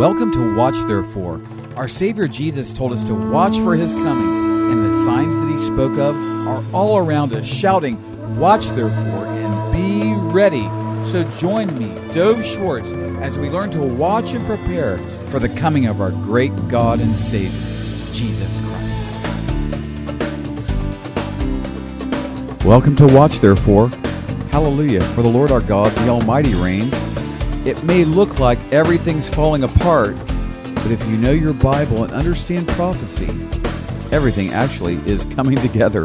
Welcome to Watch Therefore. Our Savior Jesus told us to watch for His coming, and the signs that He spoke of are all around us, shouting, Watch therefore and be ready. So join me, Dov Schwartz, as we learn to watch and prepare for the coming of our great God and Savior, Jesus Christ. Welcome to Watch Therefore. Hallelujah. For the Lord our God, the Almighty reigns. It may look like everything's falling apart, but if you know your Bible and understand prophecy, everything actually is coming together.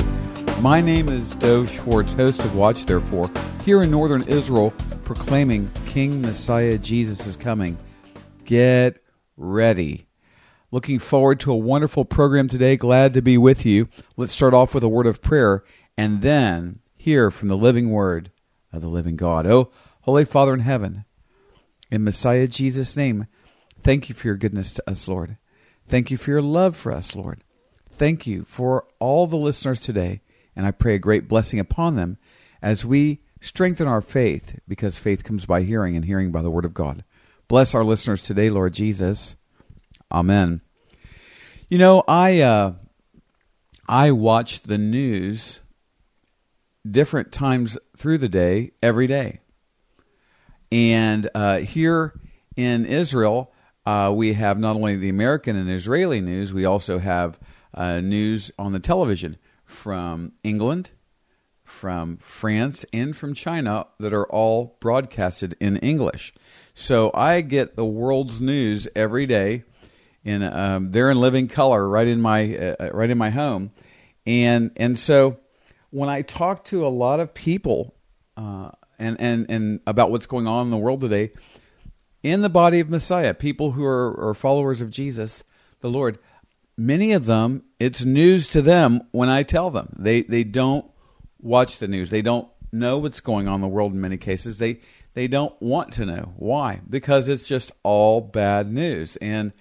My name is Dov Schwartz, host of Watch Therefore, here in northern Israel, proclaiming King Messiah Jesus is coming. Get ready. Looking forward to a wonderful program today. Glad to be with you. Let's start off with a word of prayer and then hear from the living word of the living God. Oh, Holy Father in heaven, in Messiah Jesus' name, thank you for your goodness to us, Lord. Thank you for your love for us, Lord. Thank you for all the listeners today, and I pray a great blessing upon them as we strengthen our faith, because faith comes by hearing, and hearing by the Word of God. Bless our listeners today, Lord Jesus. Amen. You know, I uh, I watch the news different times through the day, every day. And uh, here in Israel, uh, we have not only the American and Israeli news, we also have uh, news on the television from England, from France, and from China that are all broadcasted in English. So I get the world's news every day. In um, they're in living color right in my uh, right in my home, and and so when I talk to a lot of people uh, and, and, and about what's going on in the world today, in the body of Messiah, people who are, are followers of Jesus, the Lord, many of them, it's news to them when I tell them. They, they don't watch the news. They don't know what's going on in the world in many cases. They, they don't want to know. Why? Because it's just all bad news. And,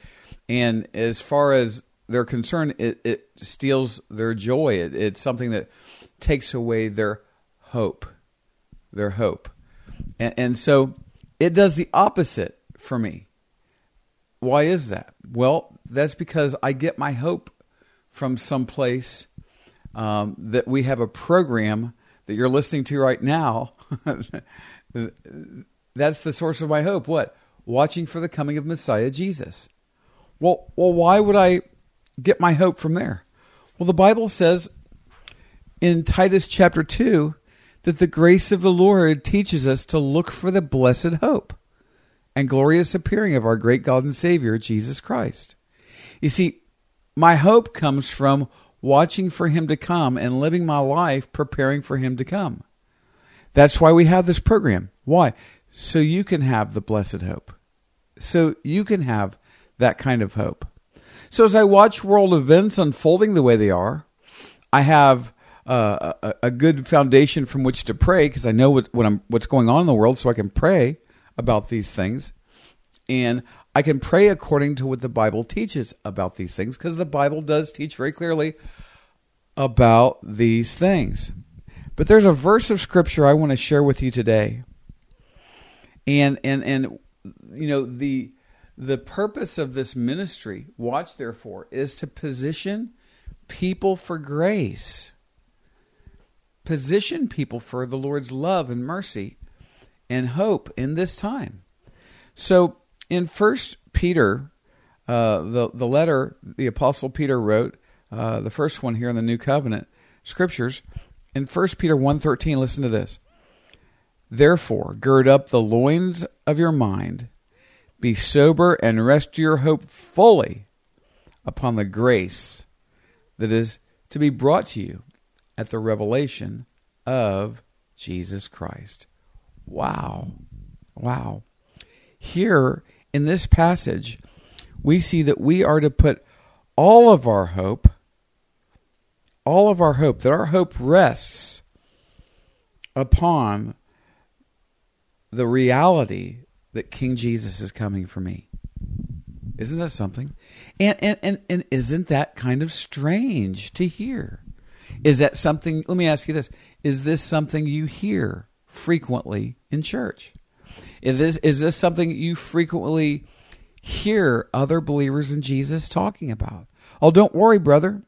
and as far as they're concerned, it, it steals their joy. It, it's something that takes away their hope. Their hope. And, and so it does the opposite for me. Why is that? Well, that's because I get my hope from someplace um, that we have a program that you're listening to right now. that's the source of my hope. What? Watching for the coming of Messiah Jesus. Well, well, why would I get my hope from there? Well, the Bible says in Titus chapter 2 that the grace of the Lord teaches us to look for the blessed hope and glorious appearing of our great God and Savior, Jesus Christ. You see, my hope comes from watching for Him to come and living my life preparing for Him to come. That's why we have this program. Why? So you can have the blessed hope. So you can have that kind of hope. So as I watch world events unfolding the way they are, I have a, a, good foundation from which to pray because I know what, what I'm, what's going on in the world, so I can pray about these things, and I can pray according to what the Bible teaches about these things because the Bible does teach very clearly about these things. But there's a verse of scripture I want to share with you today, and and and you know the the purpose of this ministry, watch therefore, is to position people for grace position people for the Lord's love and mercy and hope in this time. So in First Peter, uh, the the letter the Apostle Peter wrote, uh, the first one here in the New Covenant scriptures, in First Peter 1.13, listen to this. Therefore, gird up the loins of your mind, be sober, and rest your hope fully upon the grace that is to be brought to you at the revelation of Jesus Christ. Wow. Wow. Here in this passage, we see that we are to put all of our hope, all of our hope, that our hope rests upon the reality that King Jesus is coming for me. Isn't that something? And, and, and, and isn't that kind of strange to hear? Is that something? Let me ask you this: Is this something you hear frequently in church? Is this is this something you frequently hear other believers in Jesus talking about. Oh, don't worry, brother.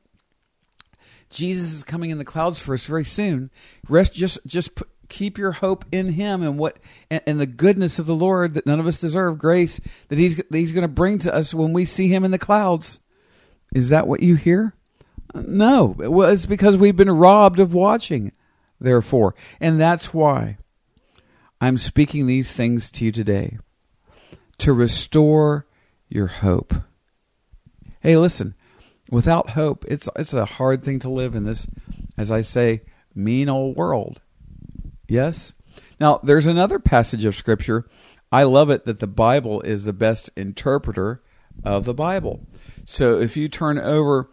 Jesus is coming in the clouds for us very soon. Rest, just just put, keep your hope in Him and what and, and, the goodness of the Lord that none of us deserve, grace that He's that He's going to bring to us when we see Him in the clouds. Is that what you hear? No, well, it's because we've been robbed of watching. Therefore, and that's why I'm speaking these things to you today to restore your hope. Hey, listen, without hope, it's it's a hard thing to live in this, as I say, mean old world. Yes? Now, there's another passage of Scripture. I love it that the Bible is the best interpreter of the Bible. So if you turn over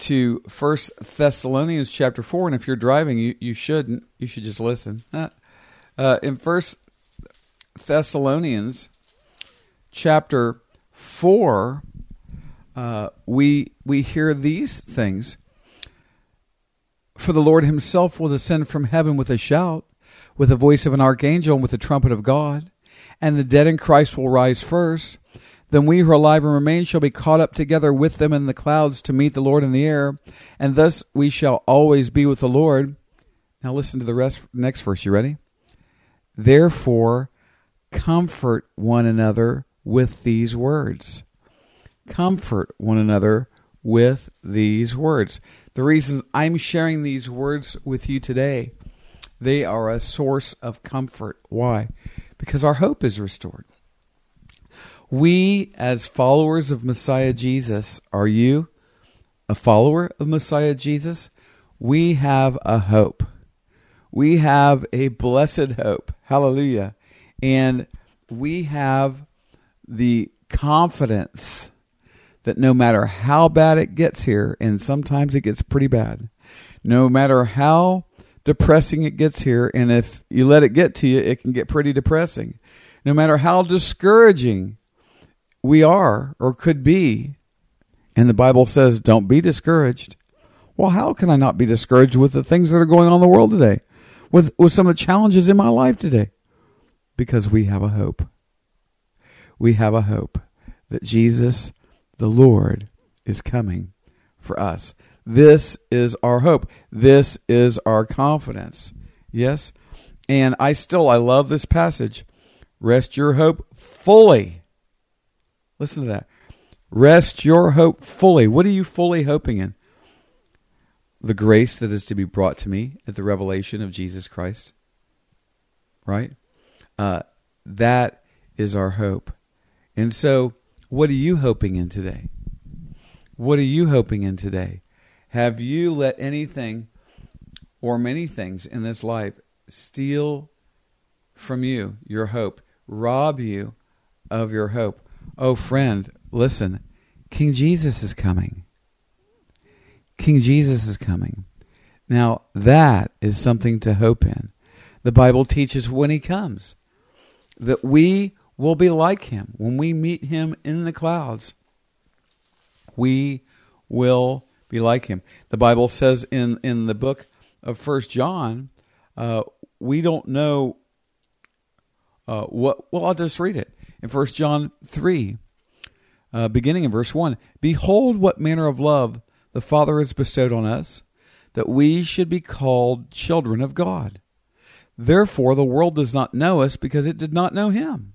to First Thessalonians chapter 4, and if you're driving, you, you shouldn't. You should just listen. Uh, in First Thessalonians chapter 4, uh, we, we hear these things. For the Lord himself will descend from heaven with a shout, with the voice of an archangel, and with the trumpet of God. And the dead in Christ will rise first. Then we who are alive and remain shall be caught up together with them in the clouds to meet the Lord in the air, and thus we shall always be with the Lord. Now listen to the rest next verse. You ready? Therefore, comfort one another with these words. Comfort one another with these words. The reason I'm sharing these words with you today, they are a source of comfort. Why? Because our hope is restored. We, as followers of Messiah Jesus, are you a follower of Messiah Jesus? We have a hope. We have a blessed hope. Hallelujah. And we have the confidence that no matter how bad it gets here, and sometimes it gets pretty bad, no matter how depressing it gets here, and if you let it get to you, it can get pretty depressing. No matter how discouraging we are or could be. And the Bible says, don't be discouraged. Well, how can I not be discouraged with the things that are going on in the world today? With, with some of the challenges in my life today? Because we have a hope. We have a hope that Jesus, the Lord, is coming for us. This is our hope. This is our confidence. Yes? And I still, I love this passage. Rest your hope fully Listen to that. Rest your hope fully. What are you fully hoping in? The grace that is to be brought to me at the revelation of Jesus Christ. Right? Uh, that is our hope. And so, what are you hoping in today? What are you hoping in today? Have you let anything or many things in this life steal from you your hope, rob you of your hope? Oh, friend, listen. King Jesus is coming. King Jesus is coming. Now, that is something to hope in. The Bible teaches when he comes that we will be like him. When we meet him in the clouds, we will be like him. The Bible says in, in the book of First John, uh, we don't know uh, what. Well, I'll just read it in 1 John 3, uh, beginning in verse 1 Behold, what manner of love the Father has bestowed on us, that we should be called children of God. Therefore, the world does not know us because it did not know him.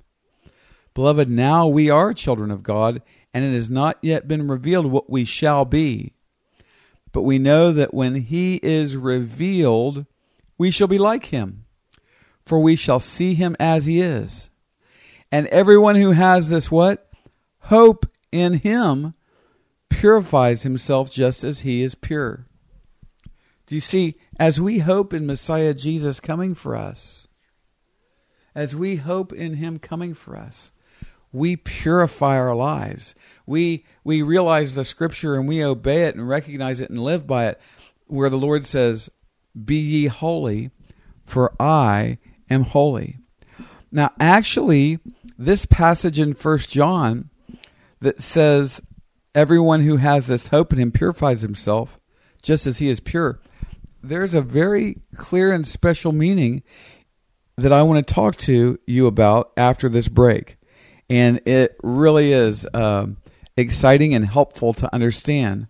Beloved, now we are children of God, and it has not yet been revealed what we shall be. But we know that when he is revealed, we shall be like him, for we shall see him as he is. And everyone who has this what? Hope in him purifies himself just as he is pure. Do you see, as we hope in Messiah Jesus coming for us, as we hope in him coming for us, we purify our lives. We we realize the scripture and we obey it and recognize it and live by it, where the Lord says, Be ye holy, for I am holy. Now actually this passage in First John that says everyone who has this hope in him purifies himself just as he is pure. There's a very clear and special meaning that I want to talk to you about after this break. And it really is um, exciting and helpful to understand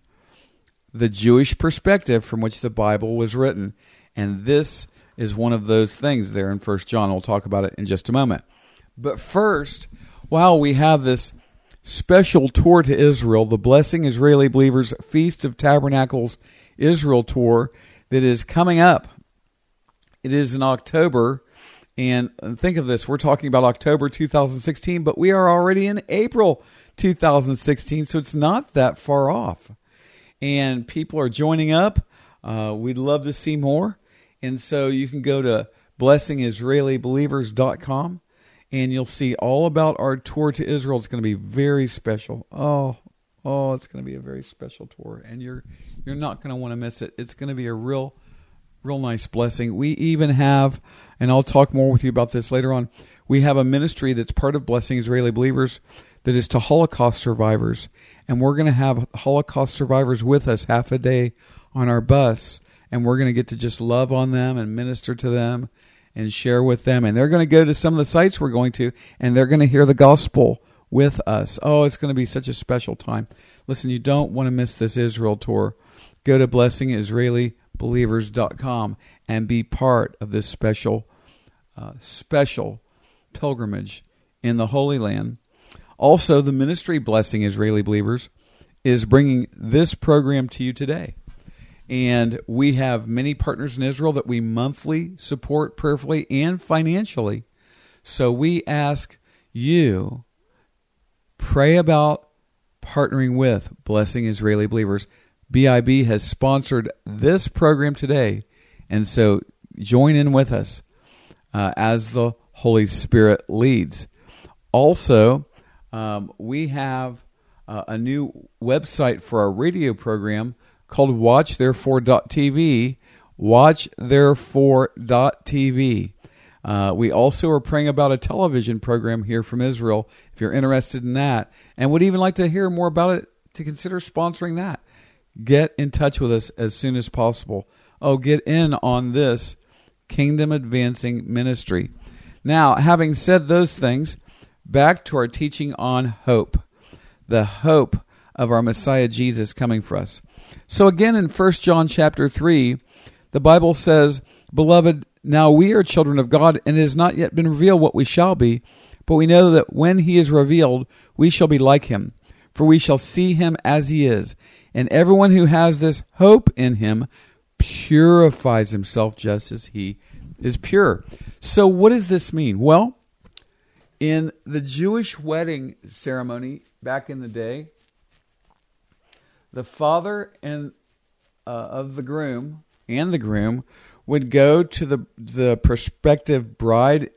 the Jewish perspective from which the Bible was written. And this is one of those things there in First John. We'll talk about it in just a moment. But first, while we have this special tour to Israel, the Blessing Israeli Believers Feast of Tabernacles Israel tour that is coming up. It is in October. And think of this we're talking about October 2016, but we are already in April 2016, so it's not that far off. And people are joining up. Uh, we'd love to see more. And so you can go to blessingisraelibelievers.com and you'll see all about our tour to Israel. It's going to be very special. Oh, oh, it's going to be a very special tour, and you're you're not going to want to miss it. It's going to be a real, real nice blessing. We even have, and I'll talk more with you about this later on. We have a ministry that's part of Blessing Israeli Believers that is to Holocaust survivors, and we're going to have Holocaust survivors with us half a day on our bus, and we're going to get to just love on them and minister to them and share with them. And they're going to go to some of the sites we're going to, and they're going to hear the gospel with us. Oh, it's going to be such a special time. Listen, you don't want to miss this Israel tour. Go to blessingisraelibelievers.com and be part of this special, uh, special pilgrimage in the Holy Land. Also, the ministry Blessing Israeli Believers is bringing this program to you today. And we have many partners in Israel that we monthly support prayerfully and financially. So we ask you pray about partnering with Blessing Israeli Believers. BIB has sponsored this program today. And so join in with us uh, as the Holy Spirit leads. Also, um, we have uh, a new website for our radio program called WatchTherefore.tv. WatchTherefore.tv. Uh, we also are praying about a television program here from Israel. If you're interested in that and would even like to hear more about it, to consider sponsoring that, get in touch with us as soon as possible. Oh, get in on this kingdom advancing ministry. Now, having said those things, back to our teaching on hope, the hope of our Messiah Jesus coming for us. So again in 1 John chapter 3, the Bible says, "Beloved, now we are children of God, and it has not yet been revealed what we shall be, but we know that when he is revealed, we shall be like him, for we shall see him as he is. And everyone who has this hope in him purifies himself just as he is pure." So what does this mean? Well, in the Jewish wedding ceremony back in the day, the father and uh, of the groom and the groom would go to the the prospective bride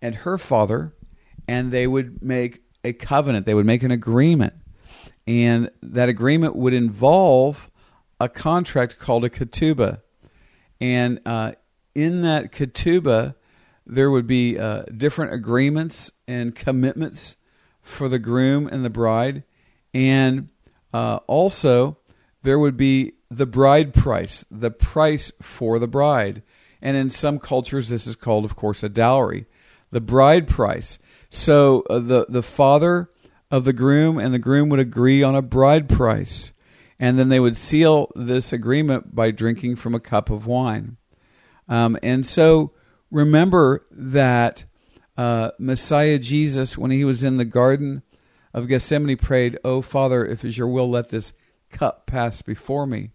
and her father and they would make a covenant. They would make an agreement. And that agreement would involve a contract called a ketubah. And uh, in that ketubah there would be uh, different agreements and commitments for the groom and the bride. And uh, also, there would be the bride price, the price for the bride. And in some cultures, this is called, of course, a dowry, the bride price. So uh, the, the father of the groom and the groom would agree on a bride price. And then they would seal this agreement by drinking from a cup of wine. Um, and so remember that uh, Messiah Jesus, when he was in the Garden of Gethsemane prayed, Oh, Father, if it is your will, let this cup pass before me.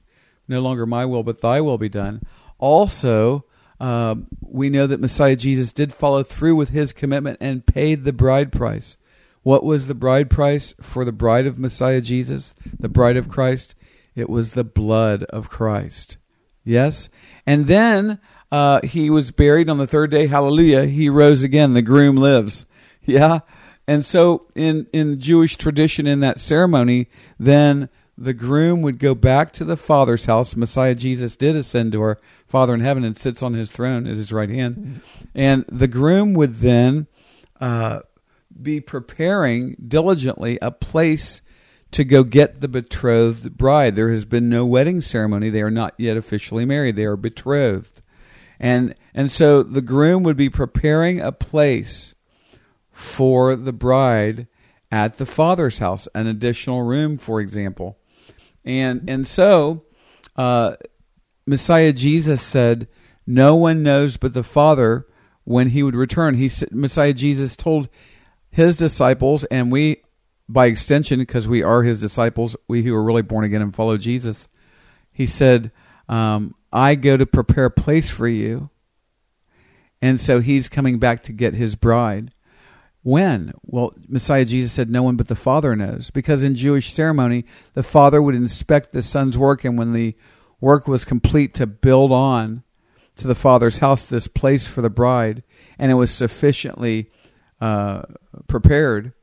No longer my will, but thy will be done. Also, uh, we know that Messiah Jesus did follow through with his commitment and paid the bride price. What was the bride price for the bride of Messiah Jesus, the bride of Christ? It was the blood of Christ. Yes? And then uh, he was buried on the third day. Hallelujah. He rose again. The groom lives. Yeah? And so, in in Jewish tradition, in that ceremony, then the groom would go back to the Father's house. Messiah Jesus did ascend to our Father in heaven and sits on His throne at His right hand, and the groom would then uh, be preparing diligently a place to go get the betrothed bride. There has been no wedding ceremony; they are not yet officially married; they are betrothed, and and so the groom would be preparing a place for the bride at the father's house, an additional room, for example. And and so uh, Messiah Jesus said, "No one knows but the Father when He would return." He Messiah Jesus told his disciples, and we, by extension, because we are His disciples, we who are really born again and follow Jesus. He said, um, "I go to prepare a place for you." And so he's coming back to get his bride. When? Well, Messiah Jesus said, No one but the Father knows. Because in Jewish ceremony, the Father would inspect the Son's work, and when the work was complete to build on to the Father's house this place for the bride, and it was sufficiently uh, prepared,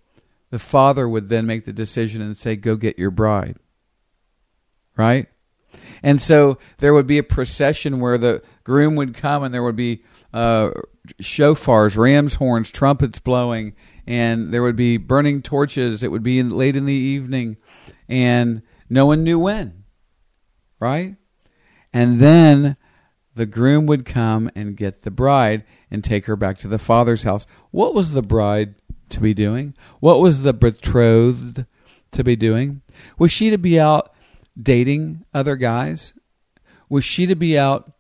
the Father would then make the decision and say, Go get your bride. Right? And so there would be a procession where the groom would come and there would be uh, shofars, ram's horns, trumpets blowing, and there would be burning torches. It would be in, late in the evening, and no one knew when, right? And then the groom would come and get the bride and take her back to the father's house. What was the bride to be doing? What was the betrothed to be doing? Was she to be out dating other guys? Was she to be out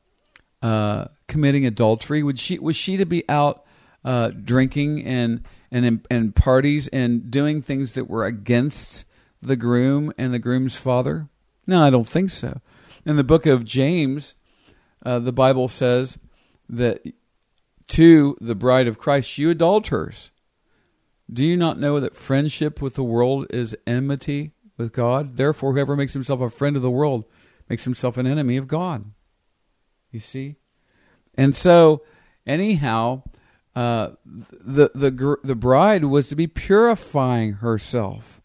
uh, committing adultery? Would she was she to be out uh, drinking and and and parties and doing things that were against the groom and the groom's father? No, I don't think so. In the book of James, uh, the Bible says that to the bride of Christ, you adulterers, do you not know that friendship with the world is enmity with God? Therefore, whoever makes himself a friend of the world makes himself an enemy of God. You see? And so, anyhow, uh, the the the bride was to be purifying herself.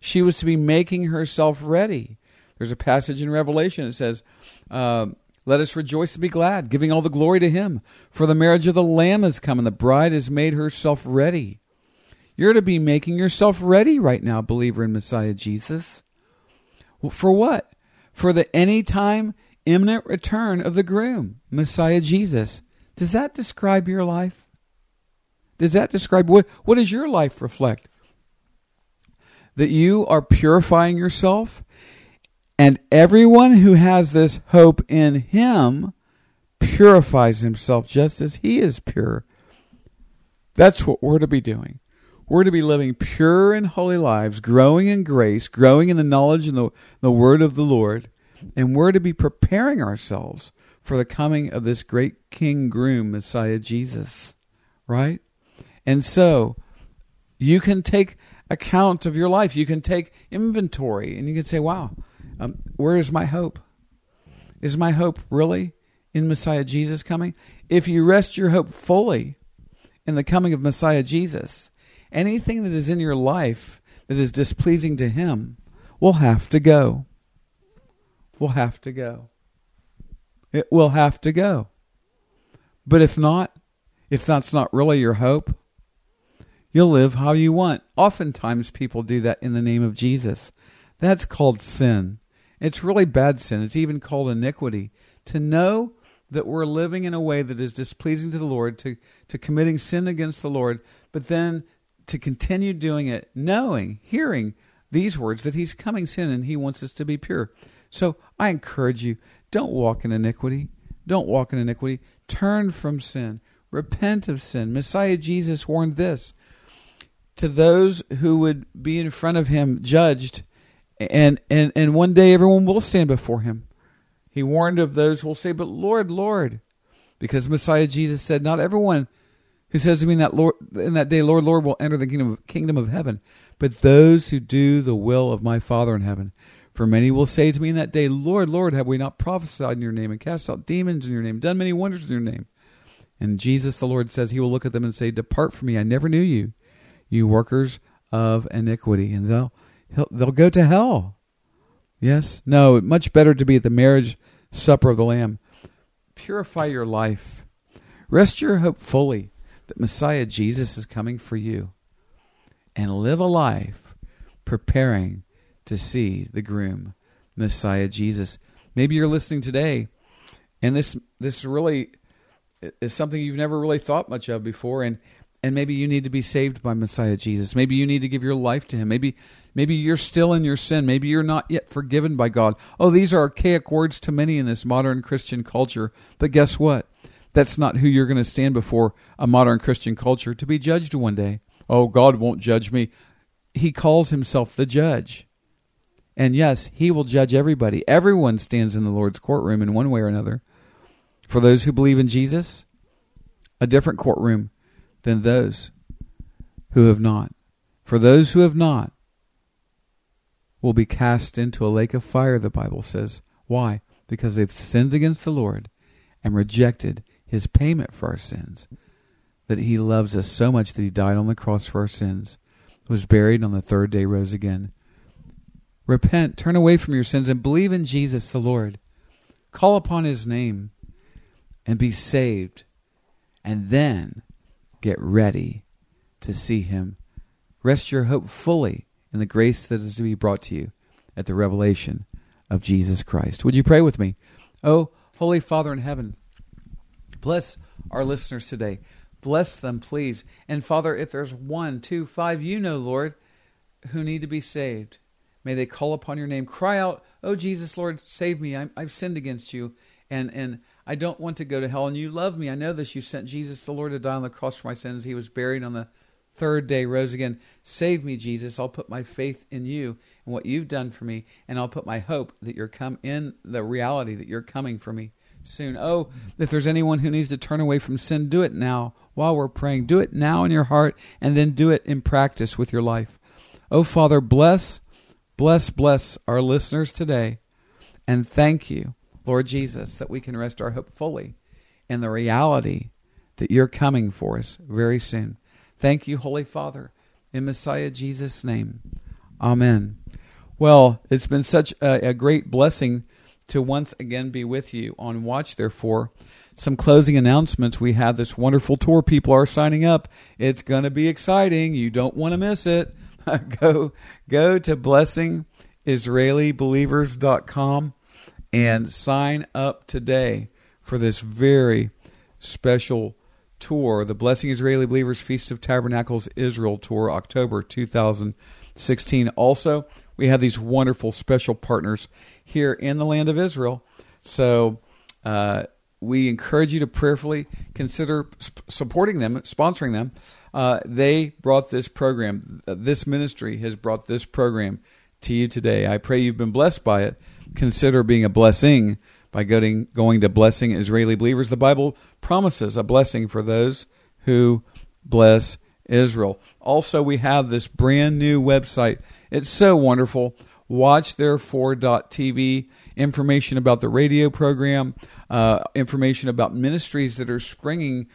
She was to be making herself ready. There's a passage in Revelation that says, uh, "Let us rejoice and be glad, giving all the glory to Him, for the marriage of the Lamb has come, and the bride has made herself ready." You're to be making yourself ready right now, believer in Messiah Jesus. For what? For the anytime imminent return of the groom, Messiah Jesus. Does that describe your life? Does that describe what, what does your life reflect? That you are purifying yourself, and everyone who has this hope in Him purifies himself just as He is pure. That's what we're to be doing. We're to be living pure and holy lives, growing in grace, growing in the knowledge and the, the word of the Lord, and we're to be preparing ourselves for the coming of this great king groom, Messiah Jesus, right? And so you can take account of your life. You can take inventory and you can say, wow, um, where is my hope? Is my hope really in Messiah Jesus coming? If you rest your hope fully in the coming of Messiah Jesus, anything that is in your life that is displeasing to Him will have to go will have to go. It will have to go. But if not, if that's not really your hope, you'll live how you want. Oftentimes people do that in the name of Jesus. That's called sin. It's really bad sin. It's even called iniquity. To know that we're living in a way that is displeasing to the Lord, to, to committing sin against the Lord, but then to continue doing it, knowing, hearing these words that He's coming sin and He wants us to be pure. So I encourage you don't walk in iniquity. Don't walk in iniquity. Turn from sin. Repent of sin. Messiah Jesus warned this to those who would be in front of him judged, and, and, and one day everyone will stand before him. He warned of those who will say, But Lord, Lord, because Messiah Jesus said, Not everyone who says to me in that, Lord, in that day, Lord, Lord, will enter the kingdom of, kingdom of heaven, but those who do the will of my Father in heaven. For many will say to me in that day, Lord, Lord, have we not prophesied in your name and cast out demons in your name, done many wonders in your name? And Jesus, the Lord, says he will look at them and say, Depart from me, I never knew you, you workers of iniquity. And they'll, they'll go to hell. Yes? No, much better to be at the marriage supper of the Lamb. Purify your life. Rest your hope fully that Messiah Jesus is coming for you. And live a life preparing to see the groom, Messiah Jesus. Maybe you're listening today, and this this really is something you've never really thought much of before, and and maybe you need to be saved by Messiah Jesus. Maybe you need to give your life to him. Maybe maybe you're still in your sin. Maybe you're not yet forgiven by God. Oh, these are archaic words to many in this modern Christian culture. But guess what? That's not who you're going to stand before a modern Christian culture to be judged one day. Oh, God won't judge me. He calls himself the judge. And yes, he will judge everybody. Everyone stands in the Lord's courtroom in one way or another. For those who believe in Jesus, a different courtroom than those who have not. For those who have not will be cast into a lake of fire, the Bible says. Why? Because they've sinned against the Lord and rejected his payment for our sins. That he loves us so much that he died on the cross for our sins, was buried on the third day, rose again. Repent, turn away from your sins, and believe in Jesus the Lord. Call upon his name and be saved. And then get ready to see him. Rest your hope fully in the grace that is to be brought to you at the revelation of Jesus Christ. Would you pray with me? Oh, Holy Father in heaven, bless our listeners today. Bless them, please. And Father, if there's one, two, five, you know, Lord, who need to be saved, may they call upon your name. Cry out, Oh, Jesus, Lord, save me. i have sinned against you. And, and I don't want to go to hell. And you love me. I know this. You sent Jesus, the Lord, to die on the cross for my sins. He was buried on the third day, rose again. Save me, Jesus. I'll put my faith in you and what you've done for me. And I'll put my hope that you're come in the reality that you're coming for me soon. Oh, if there's anyone who needs to turn away from sin, do it now while we're praying. Do it now in your heart and then do it in practice with your life. Oh, Father, bless, bless, bless our listeners today. And thank you Lord Jesus, that we can rest our hope fully in the reality that you're coming for us very soon. Thank you, Holy Father, in Messiah Jesus' name. Amen. Well, it's been such a, a great blessing to once again be with you on Watch, therefore. Some closing announcements. We have this wonderful tour. People are signing up. It's going to be exciting. You don't want to miss it. go go to blessingisraelibelievers.com and sign up today for this very special tour, the Blessing Israeli Believers Feast of Tabernacles Israel Tour, October 2016. Also, we have these wonderful special partners here in the land of Israel. So, uh, we encourage you to prayerfully consider supporting them, sponsoring them. Uh, they brought this program, this ministry has brought this program to you today. I pray you've been blessed by it consider being a blessing by going, going to blessing Israeli believers. The Bible promises a blessing for those who bless Israel. Also, we have this brand new website. It's so wonderful. Watch WatchTherefore.tv, information about the radio program, uh, information about ministries that are springing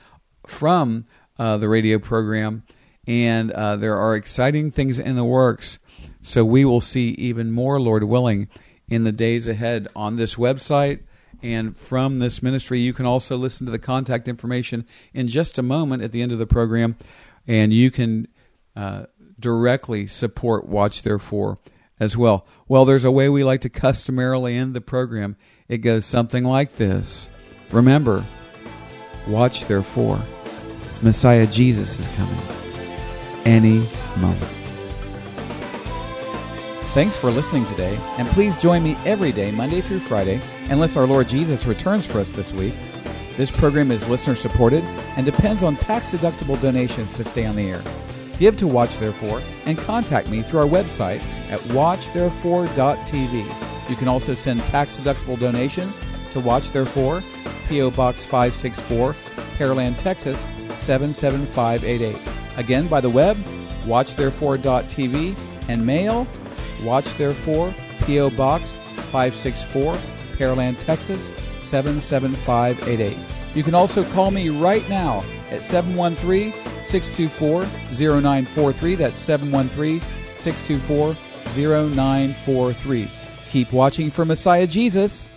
from uh, the radio program, and uh, there are exciting things in the works. So we will see even more, Lord willing, in the days ahead on this website and from this ministry. You can also listen to the contact information in just a moment at the end of the program, and you can uh, directly support Watch Therefore as well. Well, there's a way we like to customarily end the program. It goes something like this Remember, watch therefore. Messiah Jesus is coming any moment. Thanks for listening today, and please join me every day, Monday through Friday, unless our Lord Jesus returns for us this week. This program is listener supported and depends on tax deductible donations to stay on the air. Give to Watch Therefore and contact me through our website at watchtherefore.tv. You can also send tax deductible donations to Watch Therefore, P.O. Box 564, Pearland, Texas 77588. Again, by the web, watchtherefore.tv, and mail Watch Therefore, P.O. Box 564, Pearland, Texas 77588. You can also call me right now at 713 624 0943. That's 713 624 0943. Keep watching for Messiah Jesus